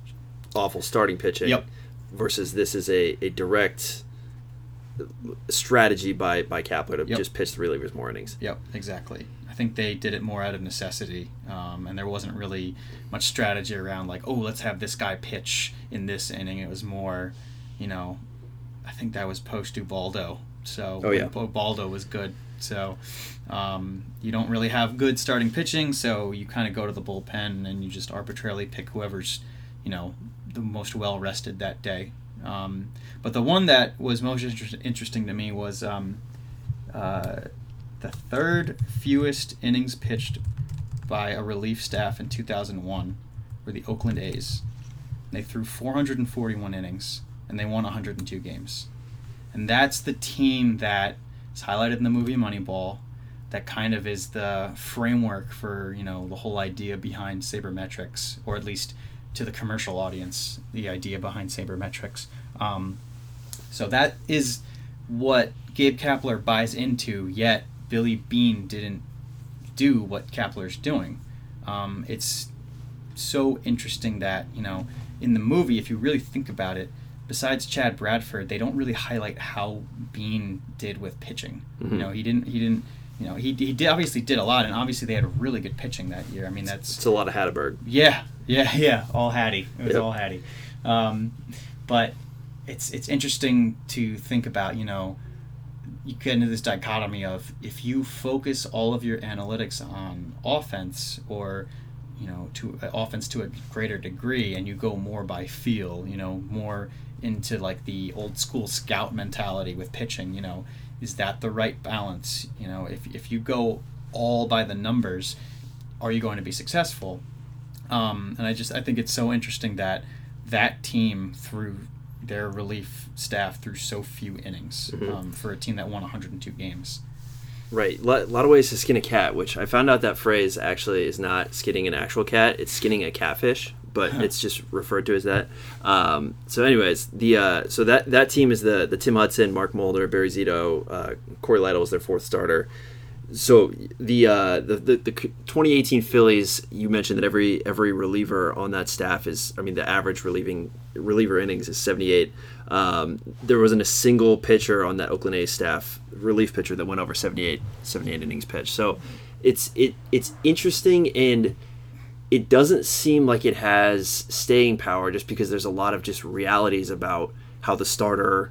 awful starting pitching. Yep. Versus this is a, a direct strategy by by Kapler to Yep. just pitch the relievers more innings. Yep, exactly. I think they did it more out of necessity, um, and there wasn't really much strategy around like, oh, let's have this guy pitch in this inning. It was more, you know, I think that was post Ubaldo. So Oh, yeah. Ubaldo was good. So um, you don't really have good starting pitching, so you kind of go to the bullpen and you just arbitrarily pick whoever's, you know, the most well rested that day. Um, but the one that was most inter- interesting to me was um, uh, the third fewest innings pitched by a relief staff in 2001 were the Oakland A's. They threw 441 innings and they won 102 games. And that's the team that is highlighted in the movie Moneyball. That kind of is the framework for you know the whole idea behind sabermetrics, or at least to the commercial audience, the idea behind sabermetrics. Um, so that is what Gabe Kapler buys into. Yet Billy Beane didn't do what Kapler's doing. Um, it's so interesting that you know in the movie, if you really think about it, besides Chad Bradford, they don't really highlight how Beane did with pitching. Mhm. You know, he didn't. He didn't. You know, he, he did obviously did a lot, and obviously they had really good pitching that year. I mean, that's It's a lot of Hatteberg. yeah, yeah, yeah. All Hattie. It was Yep. all Hattie. Um, but it's it's interesting to think about. You know, you get into this dichotomy of if you focus all of your analytics on offense or you know to uh, offense to a greater degree, and you go more by feel. You know, more into like the old school scout mentality with pitching. You know, is that the right balance? You know, if if you go all by the numbers, are you going to be successful? Um, and I just I think it's so interesting that that team through their relief staff through so few innings Mhm. um, for a team that won 102 games. Right. A lot, lot of ways to skin a cat, which I found out that phrase actually is not skinning an actual cat, it's skinning a catfish, but it's just referred to as that. Um, so, anyways, the uh, so that that team is the the Tim Hudson, Mark Mulder, Barry Zito, uh, Cory Lidle was their fourth starter. So the, uh, the the the 2018 Phillies, you mentioned that every every reliever on that staff is, I mean, the average relieving reliever innings is 78. Um, there wasn't a single pitcher on that Oakland A's staff, relief pitcher, that went over 78, 78 innings pitched. So it's it it's interesting and it doesn't seem like it has staying power just because there's a lot of just realities about how the starter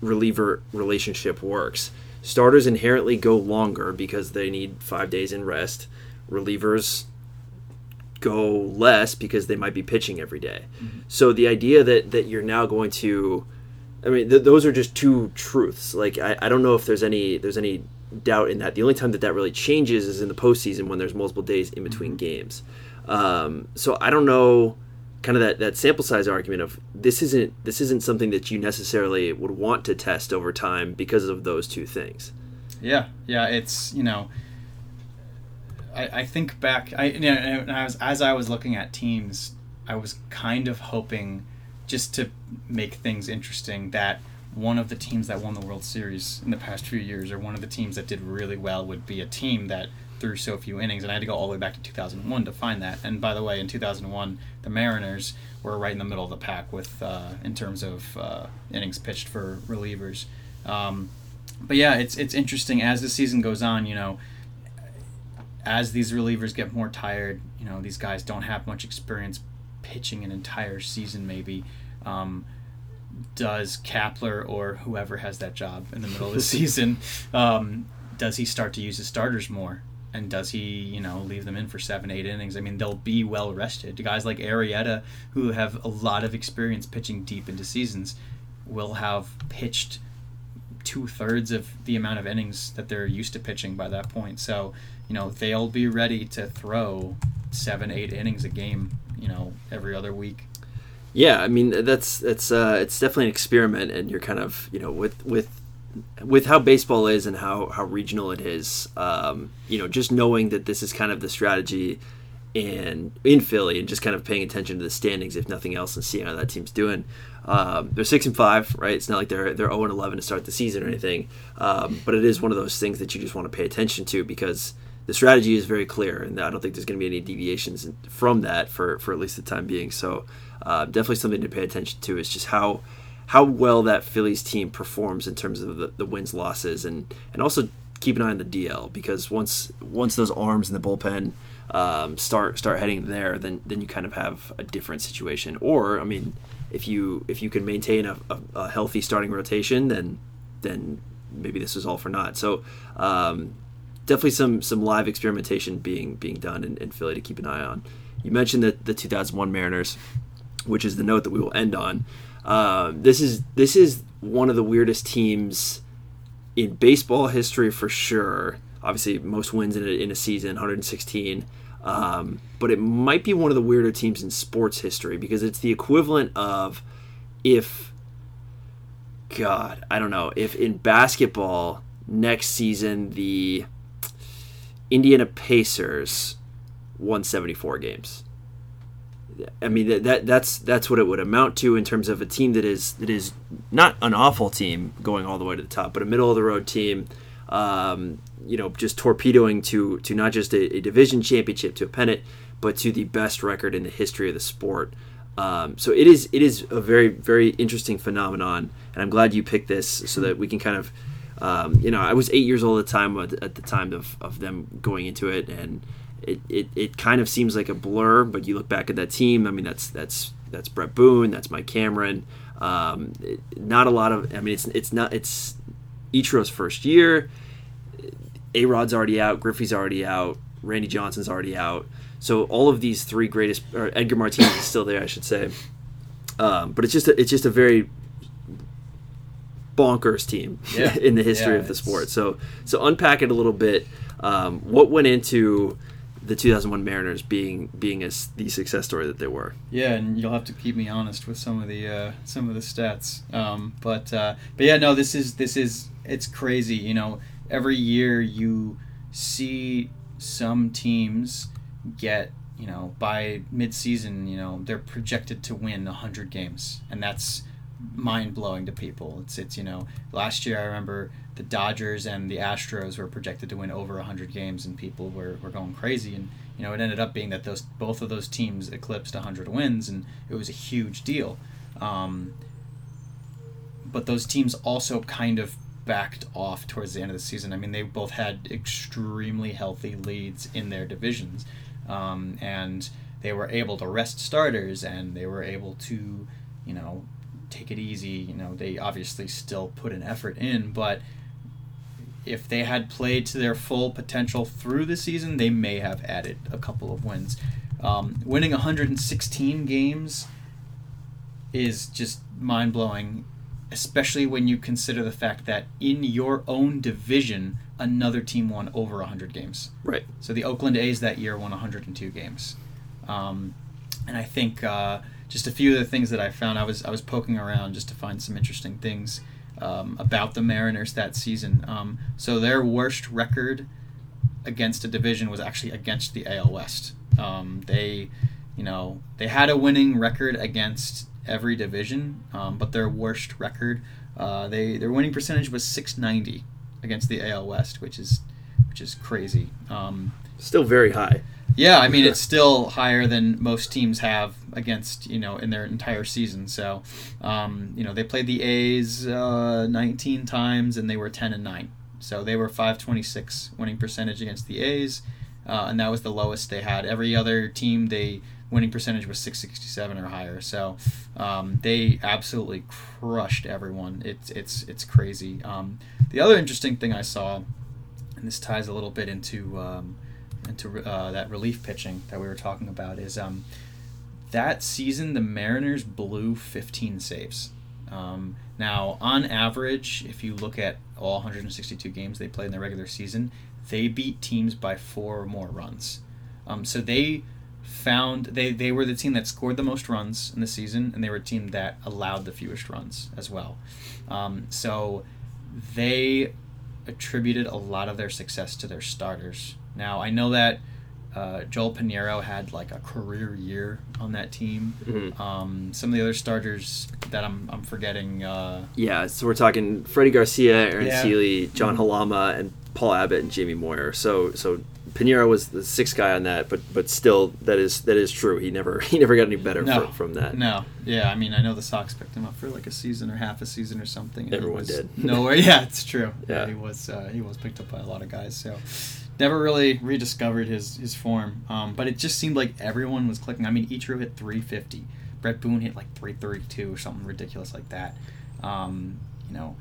reliever relationship works. Starters inherently go longer because they need five days in rest. Relievers go less because they might be pitching every day. So the idea that that you're now going to, I mean, th- those are just two truths. Like I, I don't know if there's any there's any doubt in that. The only time that that really changes is in the postseason when there's multiple days in between games. Um, so I don't know, kind of that, that sample size argument of this isn't this isn't something that you necessarily would want to test over time because of those two things. Yeah, yeah. It's you know, I, I think back. I you know, and I was as I was looking at teams, I was kind of hoping, just to make things interesting, that one of the teams that won the World Series in the past few years, or one of the teams that did really well, would be a team that threw so few innings. And I had to go all the way back to 2001 to find that. And by the way, in 2001, the Mariners were right in the middle of the pack with uh, in terms of uh, innings pitched for relievers. Um, but yeah, it's it's interesting as the season goes on. You know, as these relievers get more tired, you know, these guys don't have much experience pitching an entire season. Maybe um, does Kapler or whoever has that job in the middle of the season, um, does he start to use his starters more? And does he, you know, leave them in for seven, eight innings? I mean, they'll be well rested. Guys like Arrieta, who have a lot of experience pitching deep into seasons, will have pitched two thirds of the amount of innings that they're used to pitching by that point. So, you know, they'll be ready to throw seven, eight innings a game, you know, every other week. Yeah, I mean that's that's uh, it's definitely an experiment, and you're kind of you know with with with how baseball is and how how regional it is. Um, you know, just knowing that this is kind of the strategy in in Philly, and just kind of paying attention to the standings, if nothing else, and seeing how that team's doing. Um, they're six and five, right? It's not like they're they're zero and eleven to start the season or anything, um, but it is one of those things that you just want to pay attention to because the strategy is very clear, and I don't think there's going to be any deviations from that for for at least the time being. So uh, definitely something to pay attention to is just how how well that Phillies team performs in terms of the, the wins losses and and also keep an eye on the DL because once once those arms in the bullpen um, start start heading there, then then you kind of have a different situation. Or I mean, if you if you can maintain a, a, a healthy starting rotation, then then maybe this is all for naught. So um, definitely some some live experimentation being being done in, in Philly to keep an eye on. You mentioned that the 2001 Mariners which is the note that we will end on. Uh, this is this is one of the weirdest teams in baseball history for sure. Obviously, most wins in a, in a season, 116. Um, but it might be one of the weirder teams in sports history because it's the equivalent of if, God, I don't know, if in basketball next season the Indiana Pacers won 74 games. I mean that, that that's that's what it would amount to in terms of a team that is that is not an awful team going all the way to the top, but a middle of the road team. Um, you know, just torpedoing to to not just a, a, division championship to a pennant, but to the best record in the history of the sport. Um, so it is it is a very very interesting phenomenon, and I'm glad you picked this so that we can kind of, um, you know, I was eight years old at the time at the time of, of them going into it, and it, it, it kind of seems like a blur, but you look back at that team. I mean, that's that's that's Bret Boone, that's Mike Cameron. Um, it, not a lot of. I mean, it's it's not it's Ichiro's first year. A Rod's already out. Griffey's already out. Randy Johnson's already out. So all of these three greatest, or Edgar Martinez is still there, I should say. Um, but it's just a, it's just a very bonkers team yeah. in the history yeah, of the sport. So so unpack it a little bit. Um, what went into the 2001 Mariners being being as the success story that they were. Yeah, and you'll have to keep me honest with some of the uh, some of the stats. Um, but uh, but yeah, no, this is this is it's crazy. You know, every year you see some teams get you know by mid-season you know they're projected to win 100 games and that's mind blowing to people. It's it's you know last year I remember the Dodgers and the Astros were projected to win over 100 games and people were, were going crazy and you know it ended up being that those both of those teams eclipsed 100 wins and it was a huge deal. Um, but those teams also kind of backed off towards the end of the season. I mean they both had extremely healthy leads in their divisions um, and they were able to rest starters and they were able to you know take it easy. You know, they obviously still put an effort in, but if they had played to their full potential through the season, they may have added a couple of wins. Um, winning 116 games is just mind blowing, especially when you consider the fact that in your own division, another team won over 100 games. Right. So the Oakland A's that year won 102 games. Um, and I think uh, just a few of the things that I found. I was I was poking around just to find some interesting things um, about the Mariners that season. Um, so their worst record against a division was actually against the AL West. Um, they, you know, they had a winning record against every division, um, but their worst record, uh, they their winning percentage was 690 against the AL West, which is which is crazy. Um, Still very high. Yeah, I mean it's still higher than most teams have against you know in their entire season. So, um, you know they played the A's uh, 19 times and they were 10 and 9. So they were 526 winning percentage against the A's, uh, and that was the lowest they had. Every other team they winning percentage was 667 or higher. So um, they absolutely crushed everyone. It's it's it's crazy. Um, the other interesting thing I saw and this ties a little bit into um, into uh, that relief pitching that we were talking about. Is um, that season the Mariners blew 15 saves. Um, now, on average, if you look at all 162 games they played in the regular season, they beat teams by four or more runs. Um, so they found they, they were the team that scored the most runs in the season, and they were a team that allowed the fewest runs as well. Um, so they attributed a lot of their success to their starters. Now I know that uh, Joel Piñeiro had like a career year on that team. Mhm. Um, some of the other starters that I'm, I'm forgetting. Uh, Yeah, so we're talking Freddie Garcia, Aaron Yeah. Sele, John Halama, and Paul Abbott and Jamie Moyer. So so Piñeiro was the sixth guy on that, but but still that is that is true. He never he never got any better No. fr- from that. No, yeah, I mean, I know the Sox picked him up for like a season or half a season or something. Everyone was did. Nowhere, yeah, it's true. Yeah, Yeah. he was uh, he was picked up by a lot of guys. So never really rediscovered his his form. Um, but it just seemed like everyone was clicking. I mean, Ichiro hit 350. Bret Boone hit like 332 or something ridiculous like that. Um, you know,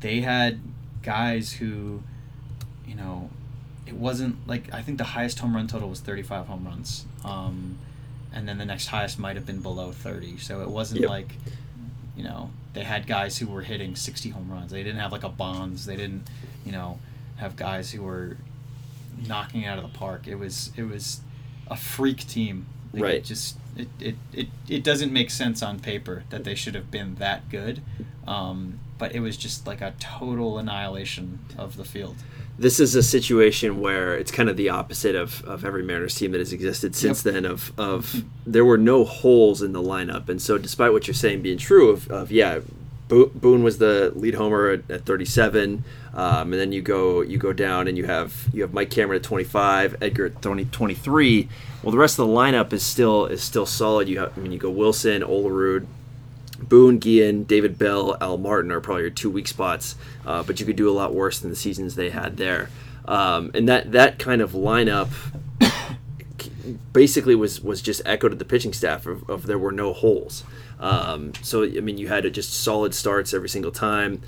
they had guys who, you know, it wasn't like I think the highest home run total was 35 home runs. Um, and then the next highest might have been below 30. So it wasn't Yep. like, you know, they had guys who were hitting 60 home runs. They didn't have like a Bonds. They didn't, you know, have guys who were knocking it out of the park. It was it was a freak team. Like, Right. It just it, it, it, it doesn't make sense on paper that they should have been that good. Um, but it was just like a total annihilation of the field. This is a situation where it's kind of the opposite of, of every Mariners team that has existed since Yep. then. Of of there were no holes in the lineup, and so despite what you're saying being true, of, of yeah, Boone was the lead homer at, at 37, um, and then you go you go down and you have you have Mike Cameron at 25, Edgar at 20, 23. Well, the rest of the lineup is still is still solid. You have I mean you go Wilson, Olerud, Boone, Guillen, David Bell, Al Martin are probably your two weak spots, uh, but you could do a lot worse than the seasons they had there. Um, and that that kind of lineup basically was was just echoed to the pitching staff of, of there were no holes. Um, so I mean, you had just solid starts every single time,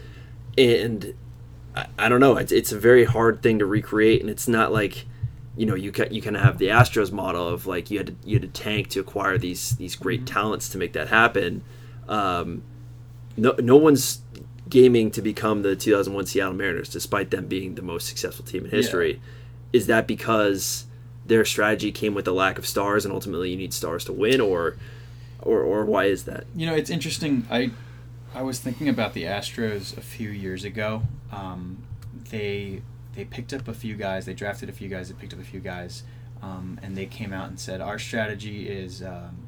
and I, I don't know. It's it's a very hard thing to recreate, and it's not like you know you can you kind of have the Astros model of like you had to, you had to tank to acquire these these great talents to make that happen. Um, no no one's gaming to become the 2001 Seattle Mariners, despite them being the most successful team in history. Is that because their strategy came with a lack of stars, and ultimately you need stars to win, or or or why is that? You know, it's interesting. I I was thinking about the Astros a few years ago. Um, they they picked up a few guys. They drafted a few guys. They picked up a few guys, um, and they came out and said our strategy is um,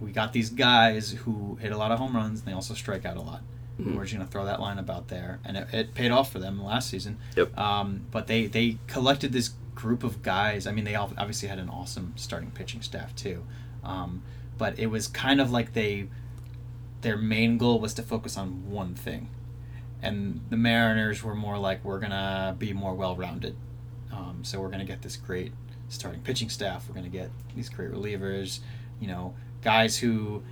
we got these guys who hit a lot of home runs and they also strike out a lot. Mhm. We're just gonna throw that lineup out there, and it, it paid off for them last season. Yep. Um, but they they collected this group of guys. I mean, they all obviously had an awesome starting pitching staff too. Um, but it was kind of like they their main goal was to focus on one thing, and the Mariners were more like we're gonna be more well rounded. Um, so we're gonna get this great starting pitching staff. We're gonna get these great relievers. You know, guys who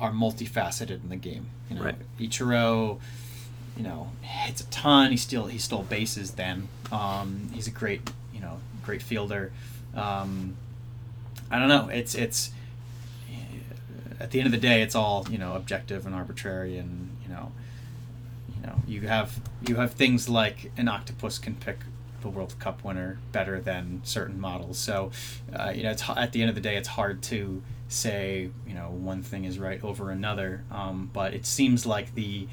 are multifaceted in the game. You know, Right. Ichiro, you know, hits a ton. He still he stole bases then. Um, he's a great you know great fielder. Um, I don't know. It's it's at the end of the day, it's all you know objective and arbitrary, and you know, you know, you have you have things like an octopus can pick the World Cup winner better than certain models. So, uh, you know, it's at the end of the day, it's hard to say you know one thing is right over another. Um, but it seems like the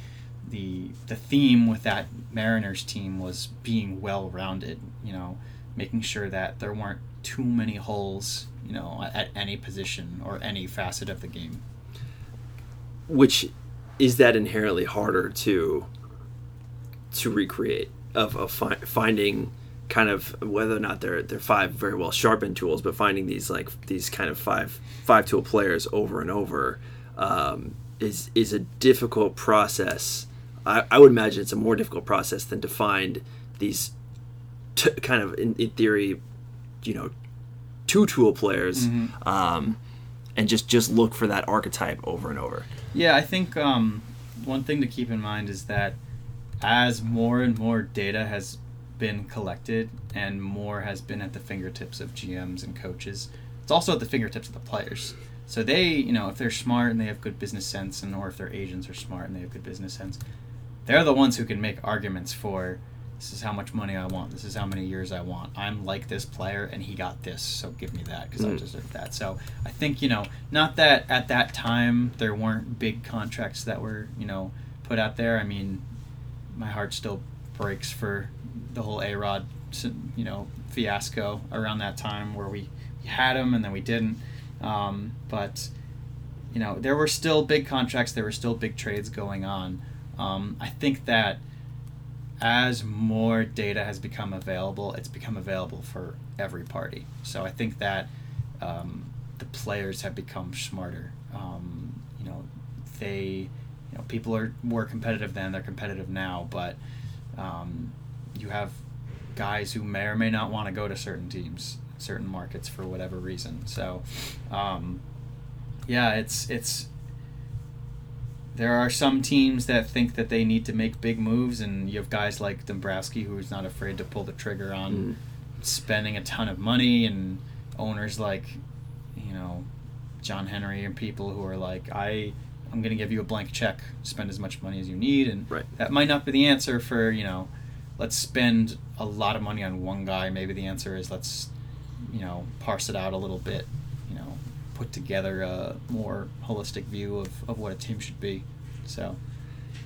the the theme with that Mariners team was being well rounded. You know, making sure that there weren't too many holes. You know, at any position or any facet of the game. Which is that inherently harder to to recreate of, of fi- finding kind of whether or not they're they're five very well sharpened tools, but finding these like these kind of five five tool players over and over um, is is a difficult process. I, I would imagine it's a more difficult process than to find these t- kind of in, in theory, you know, two tool players, um, and just just look for that archetype over and over. Yeah, I think um, one thing to keep in mind is that as more and more data has been collected and more has been at the fingertips of GMs and coaches. It's also at the fingertips of the players. So they, you know, if they're smart and they have good business sense, and or if their agents are smart and they have good business sense, they're the ones who can make arguments for this is how much money I want. This is how many years I want. I'm like this player, and he got this, so give me that because I Mm. deserve that. So I think you know, not that at that time there weren't big contracts that were you know put out there. I mean, my heart still breaks for the whole A Rod, you know, fiasco around that time where we, we had him and then we didn't. Um, but you know, there were still big contracts. There were still big trades going on. Um, I think that as more data has become available, it's become available for every party. So I think that um, the players have become smarter. Um, you know, they, you know, people are more competitive then. They're competitive now, but um, you have guys who may or may not want to go to certain teams, certain markets for whatever reason. So, um, yeah, it's it's there are some teams that think that they need to make big moves, and you have guys like Dombrowski who is not afraid to pull the trigger on Mm. spending a ton of money, and owners like you know John Henry and people who are like, I I'm gonna give you a blank check, spend as much money as you need, and Right. that might not be the answer for you know, let's spend a lot of money on one guy. Maybe the answer is let's you know parse it out a little bit, put together a more holistic view of, of what a team should be. So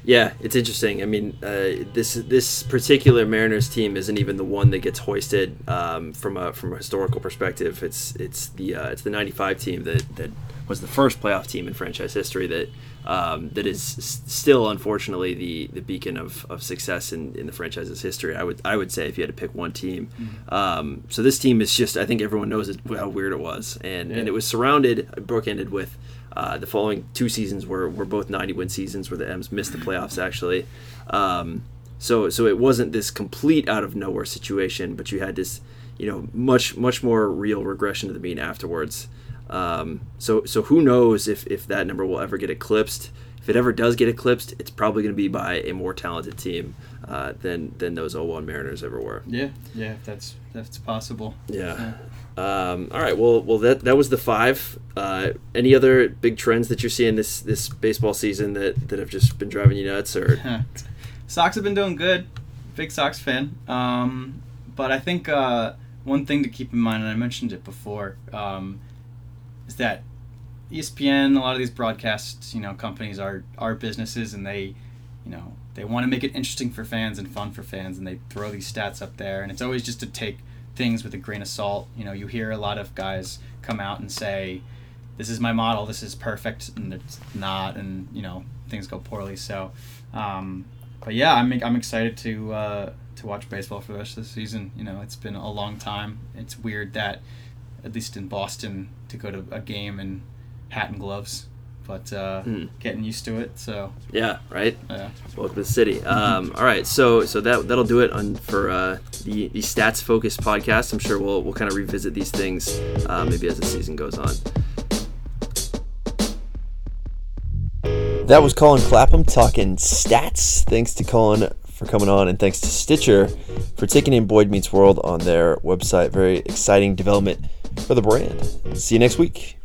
Yeah, it's interesting. I mean, uh, this this particular Mariners team isn't even the one that gets hoisted um, from a from a historical perspective. It's it's the uh, it's the '95 team that, that was the first playoff team in franchise history that um, that is s- still unfortunately the, the beacon of, of success in, in the franchise's history. I would I would say if you had to pick one team. Um, so this team is just I think everyone knows it, how weird it was, and and it was surrounded bookended with. Uh, the following two seasons were, were both 90 win seasons where the M's missed the playoffs actually. Um, so so it wasn't this complete out of nowhere situation, but you had this you know much much more real regression to the mean afterwards. Um, so so who knows if, if that number will ever get eclipsed? If it ever does get eclipsed, it's probably going to be by a more talented team uh, than than those 01 Mariners ever were. yeah, yeah, if that's that's possible. Yeah. Um, all right. Well, well, that that was the five. Uh, any other big trends that you're seeing this this baseball season that, that have just been driving you nuts? Or Sox have been doing good. Big Sox fan. Um, but I think uh, one thing to keep in mind, and I mentioned it before, um, is that ESPN, a lot of these broadcast, you know, companies are are businesses, and they, you know, they want to make it interesting for fans and fun for fans, and they throw these stats up there, and it's always just to take things with a grain of salt. You know, you hear a lot of guys come out and say, "This is my model. This is perfect," and it's not, and you know, things go poorly. So, um, but yeah, I'm I'm excited to uh, to watch baseball for the rest of the season. You know, it's been a long time. It's weird that, at least in Boston, to go to a game in hat and gloves, but uh, Hmm. getting used to it. So yeah, right. yeah, Welcome to the city. Um, all right, so so that that'll do it on for uh, the the stats focused podcast. I'm sure we'll we'll kind of revisit these things uh, maybe as the season goes on. That was Colin Clapham talking stats. Thanks to Colin for coming on, and thanks to Stitcher for taking in Boyd Meets World on their website. Very exciting development for the brand. See you next week.